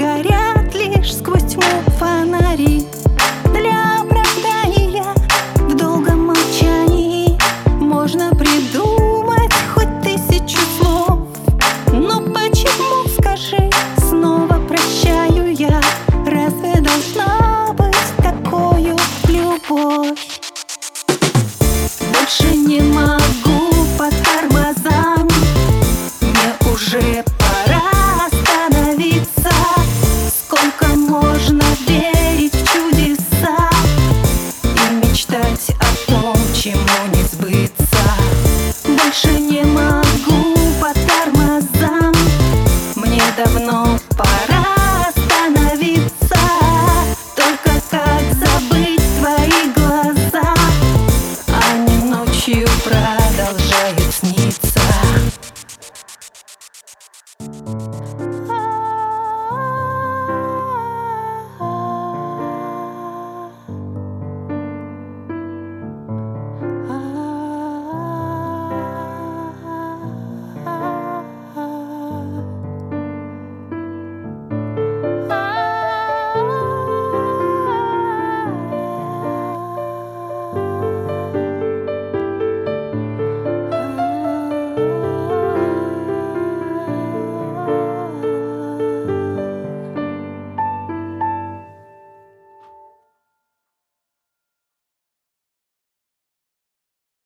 горят лишь сквозь тьму фонари. Для оправдания в долгом молчании Можно придумать хоть тысячу слов. Но почему, скажи, снова прощаю я? Разве должна быть такую любовь? ночью продолжает сниться